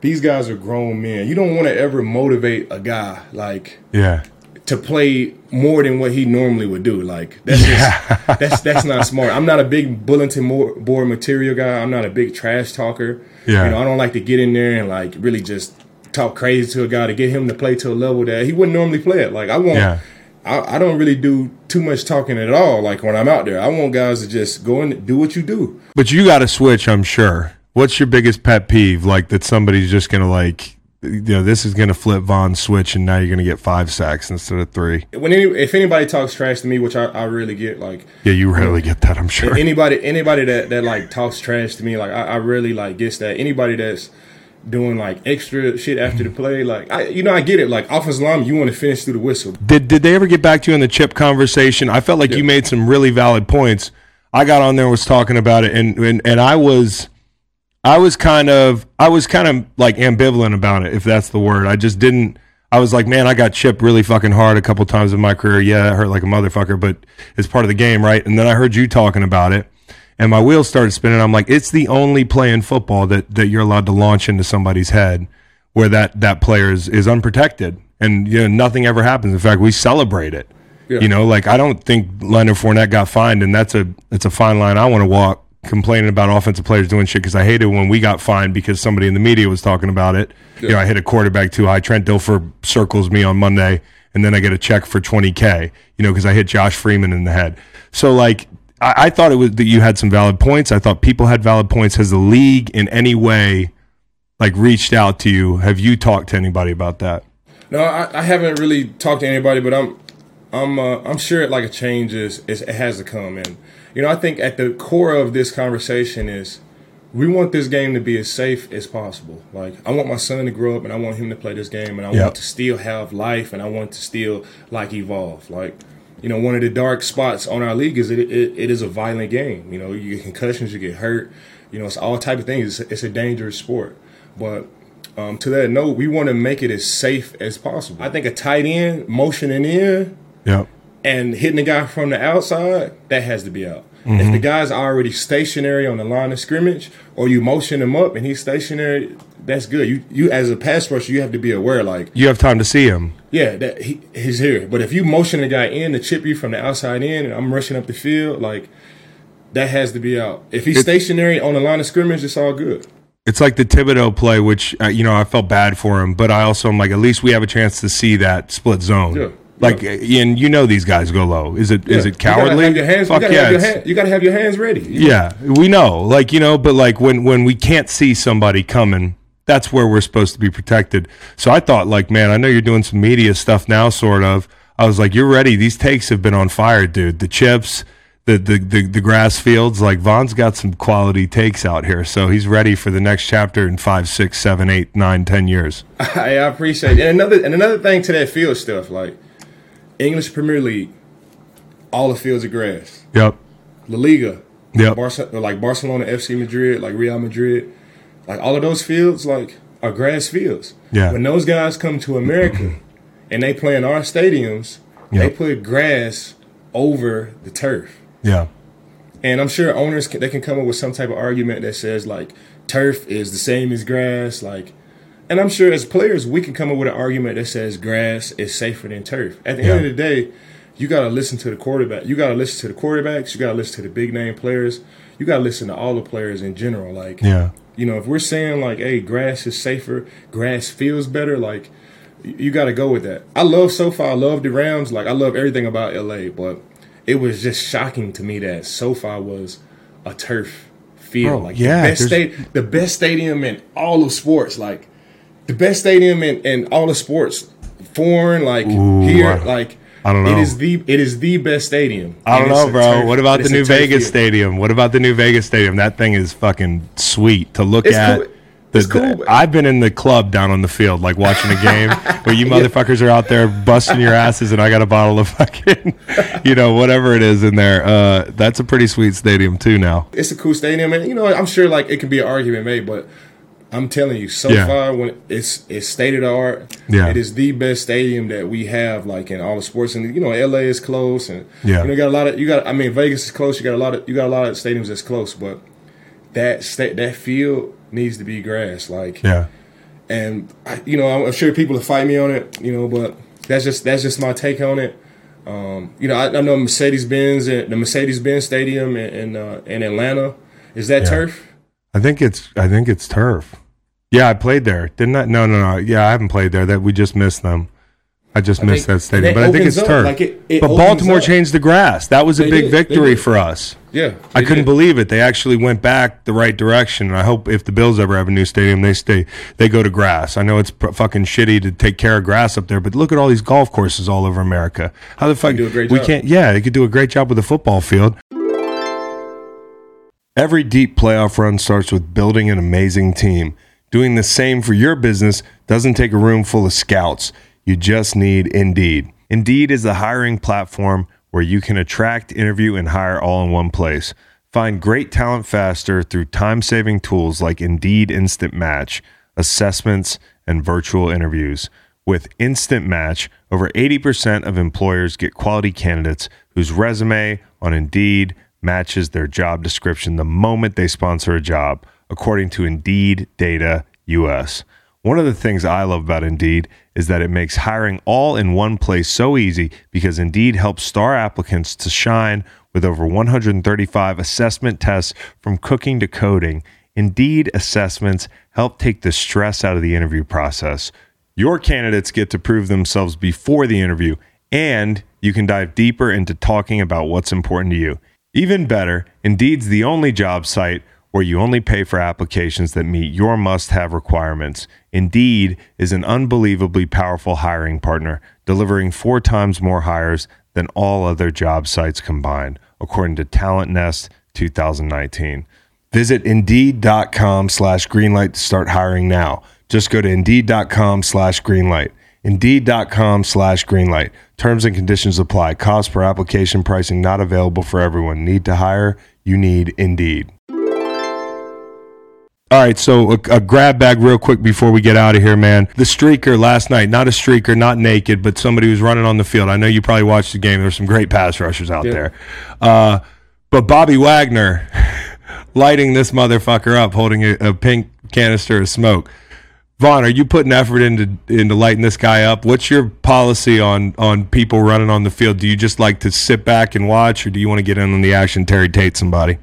these guys are grown men. You don't want to ever motivate a guy like Yeah. to play more than what he normally would do. Like that's just, that's that's not smart. I'm not a big bulletin board material guy. I'm not a big trash talker. Yeah. You know, I don't like to get in there and like really just talk crazy to a guy to get him to play to a level that he wouldn't normally play at. Like I want Yeah. I, I don't really do too much talking at all. Like when I'm out there, I want guys to just go and do what you do. But you got to switch, I'm sure. What's your biggest pet peeve? Like that somebody's just gonna like, you know, this is gonna flip Von's switch, and now you're gonna get five sacks instead of three. When any, if anybody talks trash to me, which I, I really get, like Yeah, you rarely get that, I'm sure. anybody anybody that that like talks trash to me, like I, I really like gets that. Anybody that's doing like extra shit after the play, like I you know I get it. Like offensive line, you want to finish through the whistle. Did did they ever get back to you on the chip conversation? I felt like you made some really valid points. I got on there and was talking about it, and and, and I was. I was kind of I was kind of like ambivalent about it, if that's the word. I just didn't. I was like, man, I got chipped really fucking hard a couple times in my career. Yeah, it hurt like a motherfucker, but it's part of the game, right? And then I heard you talking about it, and my wheels started spinning. I'm like, it's the only play in football that that you're allowed to launch into somebody's head where that that player is, is unprotected, and you know nothing ever happens. In fact, we celebrate it. Yeah. You know, like I don't think Leonard Fournette got fined, and that's a that's a fine line I want to walk. Complaining about offensive players doing shit because I hated when we got fined because somebody in the media was talking about it. You know, I hit a quarterback too high. Trent Dilfer circles me on Monday, and then I get a check for twenty k. You know, because I hit Josh Freeman in the head. So like, I, I thought it was that you had some valid points. I thought people had valid points. Has the league in any way like reached out to you? Have you talked to anybody about that? No, I, I haven't really talked to anybody, but I'm I'm uh, I'm sure like a change is, is it has to come and you know I think at the core of this conversation is we want this game to be as safe as possible. Like I want my son to grow up and I want him to play this game and I Yep. want to still have life and I want to still like evolve. Like you know one of the dark spots on our league is it, it, it is a violent game. You know you get concussions, you get hurt. You know it's all type of things. It's, it's a dangerous sport, but um, to that note, we want to make it as safe as possible. I think a tight end motioning in Yep. and hitting the guy from the outside, that has to be out. Mm-hmm. If the guy's already stationary on the line of scrimmage, or you motion him up and he's stationary, that's good. You you as a pass rusher, you have to be aware, like, You have time to see him. yeah, that he, he's here. But if you motion the guy in to chip you from the outside in, and I'm rushing up the field, like that has to be out. If he's stationary on the line of scrimmage, it's all good. It's like the Thibodeaux play, which uh, you know I felt bad for him, but I also am like, at least we have a chance to see that split zone. Yeah. Like, uh, and you know these guys go low. Is it is Yeah. it cowardly? You gotta have your hands, Fuck you gotta yeah, have your, hand, you gotta have your hands ready. yeah. We know, like you know, but like when when we can't see somebody coming, that's where we're supposed to be protected. So I thought, like, man, I know you're doing some media stuff now, sort of. I was like, you're ready. These takes have been on fire, dude. The chips. The, the, the, the grass fields like Von's got some quality takes out here, so he's ready for the next chapter in five, six, seven, eight, nine, ten years. I, appreciate it. And another and another thing to that field stuff, like English Premier League, all the fields are grass. Yep. La Liga, Yep. Barca, like Barcelona, FC Madrid, like Real Madrid, like all of those fields, like are grass fields. Yeah. When those guys come to America and they play in our stadiums, they put grass over the turf. Yeah. And I'm sure owners can, they can come up with some type of argument that says like turf is the same as grass, like. And I'm sure as players we can come up with an argument that says grass is safer than turf. At the Yeah. end of the day, you got to listen to the quarterback. You got to listen to the quarterbacks. You got to listen to the big name players. You got to listen to all the players in general. Like, Yeah. You know, if we're saying like, hey, grass is safer, grass feels better, like you got to go with that. I love SoFi, I love the Rams, like I love everything about LA, but it was just shocking to me that SoFi was a turf field, Bro, like yeah, the best state, the best stadium in all of sports, like the best stadium in, in all of sports, foreign, like here, I- like. I don't know. is the it is the best stadium. I don't know, bro. turf- what about the new Vegas stadium? What about the new Vegas stadium? That thing is fucking sweet to look It's at. cool. The- It's cool, I've been in the club down on the field, like watching a game where you motherfuckers are out there busting your asses, and I got a bottle of fucking, you know, whatever it is in there. Uh, that's a pretty sweet stadium too. Now, it's a cool stadium, and you know, I'm sure like it can be an argument made, but I'm telling you, so Yeah. far when it's it's state of the art, Yeah. it is the best stadium that we have, like in all the sports. And you know, LA is close, and Yeah. you know, you got a lot of you got. I mean, Vegas is close. You got a lot of you got a lot of stadiums that's close, but that state that field needs to be grass, like yeah, and I, you know, I'm sure people will fight me on it, you know, but that's just that's just my take on it. Um, you know, I, I know Mercedes Benz, the Mercedes Benz Stadium in in, uh, in Atlanta. Is that Yeah. turf? I think it's I think it's turf. Yeah, I played there. Didn't I? No, no, no. Yeah, I haven't played there. That we just missed them. I just I missed think- that stadium, but I think it's up, turf. like it- it but Baltimore up. changed the grass. That was a They big did, victory for us. Yeah, I couldn't did. believe it. They actually went back the right direction, and I hope if the Bills ever have a new stadium, they stay. They go to grass. I know it's pr- fucking shitty to take care of grass up there, but look at all these golf courses all over America. How the fuck do a great we job. can't? Yeah, they could do a great job with a football field. Every deep playoff run starts with building an amazing team. Doing the same for your business doesn't take a room full of scouts. You just need Indeed. Indeed is the hiring platform where you can attract, interview, and hire all in one place. Find great talent faster through time saving tools like Indeed Instant Match, assessments, and virtual interviews. With Instant Match, over 80% of employers get quality candidates whose resume on Indeed matches their job description the moment they sponsor a job, according to Indeed Data US. One of the things I love about Indeed is that it makes hiring all in one place so easy because Indeed helps star applicants to shine with over 135 assessment tests from cooking to coding. Indeed assessments help take the stress out of the interview process. Your candidates get to prove themselves before the interview, and you can dive deeper into talking about what's important to you. Even better, Indeed's the only job site where you only pay for applications that meet your must have requirements. Indeed is an unbelievably powerful hiring partner, delivering four times more hires than all other job sites combined, according to Talent Nest 2019. Visit Indeed.com slash greenlight to start hiring now. Just go to Indeed.com slash greenlight. Indeed.com slash greenlight. Terms and conditions apply. Cost per application pricing not available for everyone. Need to hire? You need Indeed. All right, so a, a grab bag real quick before we get out of here, man. The streaker last night, not a streaker, not naked, but somebody who's running on the field. I know you probably watched the game. There's some great pass rushers out Yeah. there. Uh, but Bobby Wagner lighting this motherfucker up, holding a, a pink canister of smoke. Von, are you putting effort into into lighting this guy up? What's your policy on on people running on the field? Do you just like to sit back and watch, or do you want to get in on the action, Terry Tate somebody?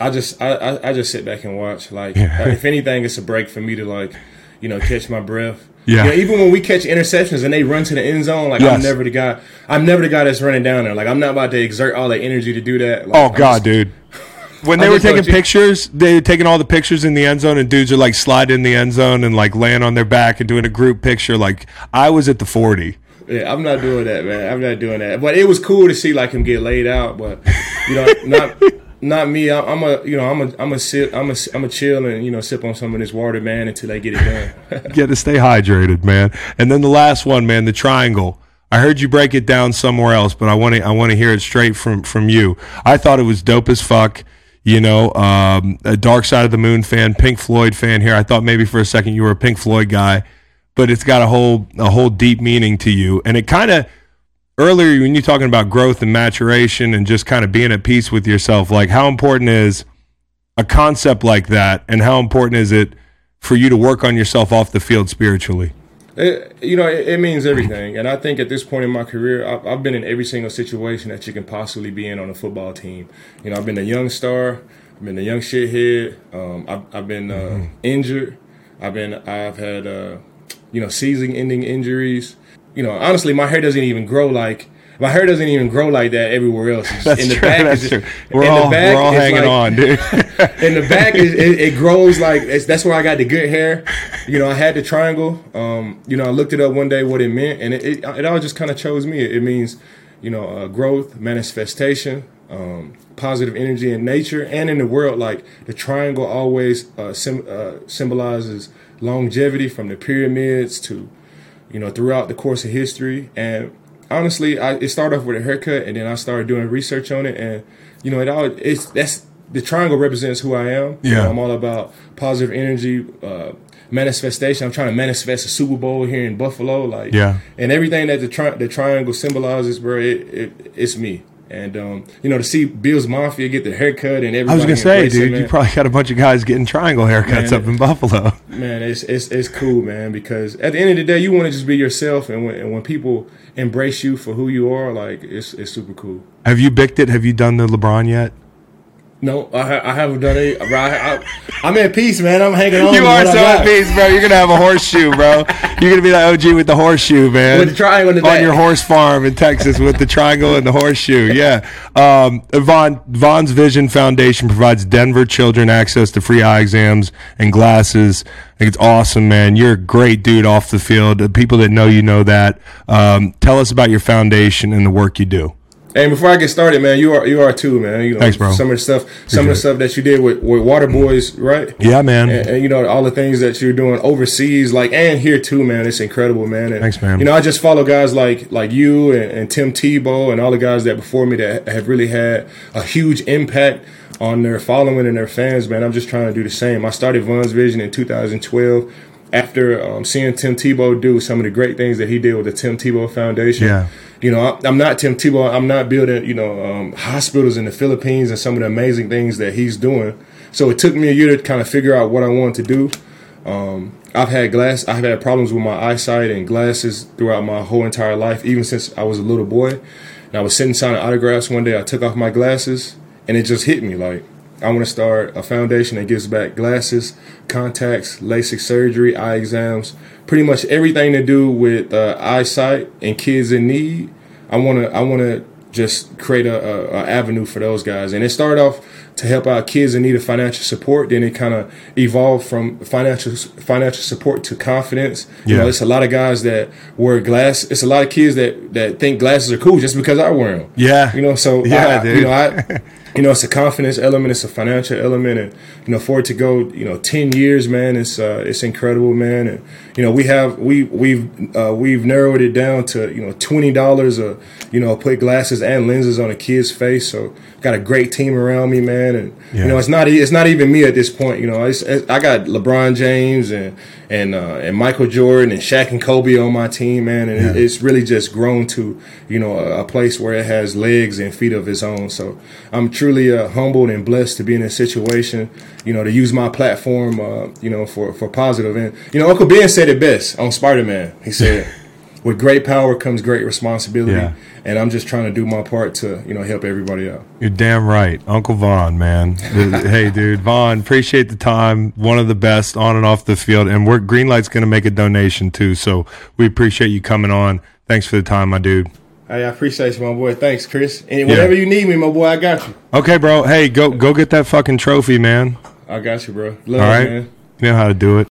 I just I, I, I just sit back and watch. Like uh, if anything, it's a break for me to like, you know, catch my breath. Yeah. You know, even when we catch interceptions and they run to the end zone, like Yes. I'm never the guy. I'm never the guy that's running down there. Like I'm not about to exert all the energy to do that. Like, Oh I'm God, just- dude. When they were taking pictures, they were taking all the pictures in the end zone, and dudes are like sliding in the end zone and like laying on their back and doing a group picture. Like I was at the forty. Yeah, I'm not doing that, man. I'm not doing that. But it was cool to see like him get laid out. But you know, not not me. I- I'm a you know I'm a I'm a sip I'm a I'm a chill and you know sip on some of this water, man, until they get it done. Got to stay hydrated, man. And then the last one, man, the triangle. I heard you break it down somewhere else, but I want to I want to hear it straight from from you. I thought it was dope as fuck. You know, um, a Dark Side of the Moon fan, Pink Floyd fan here. I thought maybe for a second you were a Pink Floyd guy, but it's got a whole a whole deep meaning to you. And it kind of earlier when you're talking about growth and maturation and just kind of being at peace with yourself, like how important is a concept like that, and how important is it for you to work on yourself off the field spiritually? It, you know, it, it means everything. And I think at this point in my career, I've, I've been in every single situation that you can possibly be in on a football team. You know, I've been a young star, I've been a young shithead, um, I've, I've been uh, injured, I've been, I've had, uh, you know, season-ending injuries. You know, honestly, my hair doesn't even grow like. My hair doesn't even grow like that everywhere else. That's in the true. back, That's it's true. We're in the all back, we're all hanging like- on, dude. in the back it, it, it grows like it's, that's where I got the good hair. You know, I had the triangle. Um, you know, I looked it up one day what it meant, and it it, it all just kind of chose me. It, means you know uh, growth, manifestation, um, positive energy in nature and in the world. Like the triangle always uh, sim- uh, symbolizes longevity from the pyramids to you know throughout the course of history and honestly I, it started off with a haircut and then i started doing research on it and you know it all it's that's the triangle represents who i am You know, Yeah. i'm all about positive energy uh manifestation i'm trying to manifest a super bowl here in buffalo like Yeah. and everything that the, tri- the triangle symbolizes bro it, it, it's me and um, you know to see Bill's Mafia get the haircut and everything. I was gonna say, it, dude, man. you probably got a bunch of guys getting triangle haircuts Man. up in Buffalo. Man, it's it's it's cool, man. Because at the end of the day, you want to just be yourself, and when and when people embrace you for who you are, like it's it's super cool. Have you bicked it? Have you done the LeBron yet? No, I, ha- I haven't done it. I, I, am at peace, man. I'm hanging on. You are so at peace, bro. You're gonna have a horseshoe, bro. You're gonna be the OG with the horseshoe, man. With the triangle on back. your horse farm in Texas with the triangle and the horseshoe. Yeah. Um, Von Von's Vision Foundation provides Denver children access to free eye exams and glasses. I think it's awesome, man. You're a great dude off the field. The people that know you know that. Um, tell us about your foundation and the work you do. And before I get started, man, you are you are too, man. You know, Thanks, bro. Some of the stuff, some of the stuff that you did with, with Water Boys, right? Yeah, man. And, and, you know all the things that you're doing overseas, like and here too, man. It's incredible, man. And, Thanks, man. You know, I just follow guys like like you and, and Tim Tebow and all the guys that before me that have really had a huge impact on their following and their fans, man. I'm just trying to do the same. I started Von's Vision in 2012 after um, seeing Tim Tebow do some of the great things that he did with the Tim Tebow Foundation. Yeah. You know, I- I'm not Tim Tebow. I'm not building, you know, um, hospitals in the Philippines and some of the amazing things that he's doing. So it took me a year to kind of figure out what I wanted to do. Um, I've had glass. I've had problems with my eyesight and glasses throughout my whole entire life, even since I was a little boy. And I was sitting signing autographs one day. I took off my glasses, and it just hit me like I want to start a foundation that gives back glasses, contacts, LASIK surgery, eye exams, pretty much everything to do with uh, eyesight and kids in need. I want to. I want to just create a, a, a avenue for those guys. And it started off to help out kids in need of financial support. Then it kind of evolved from financial financial support to confidence. You Yeah. know, it's a lot of guys that wear glass. It's a lot of kids that that think glasses are cool just because I wear them. Yeah. You know, so Yeah, I, dude. you know, I, you know, it's a confidence element, it's a financial element, and you know, for it to go, you know, ten years, man, it's uh, it's incredible, man, and you know, we have we we've uh, we've narrowed it down to you know twenty dollars, uh, you know, put glasses and lenses on a kid's face, so got a great team around me, man, and Yeah. you know, it's not it's not even me at this point, you know, it's, it's, I got LeBron James and and uh, and Michael Jordan and Shaq and Kobe on my team, man, and it, it's really just grown to you know a, a place where it has legs and feet of its own. So I'm truly uh, humbled and blessed to be in this situation. You know, to use my platform, uh, you know, for for positive. And you know, Uncle Ben said it best on Spider Man. He said, "With great power comes great responsibility." Yeah. And I'm just trying to do my part to you know help everybody out. You're damn right, Uncle Von, man. hey, dude, Von, appreciate the time. One of the best on and off the field, and we're Greenlight's going to make a donation too, so we appreciate you coming on. Thanks for the time, my dude. Hey, I appreciate you, my boy. Thanks, Chris. And whenever you need me, my boy, I got you. Okay, bro. Hey, go go get that fucking trophy, man. I got you, bro. Love All you, man. you know how to do it.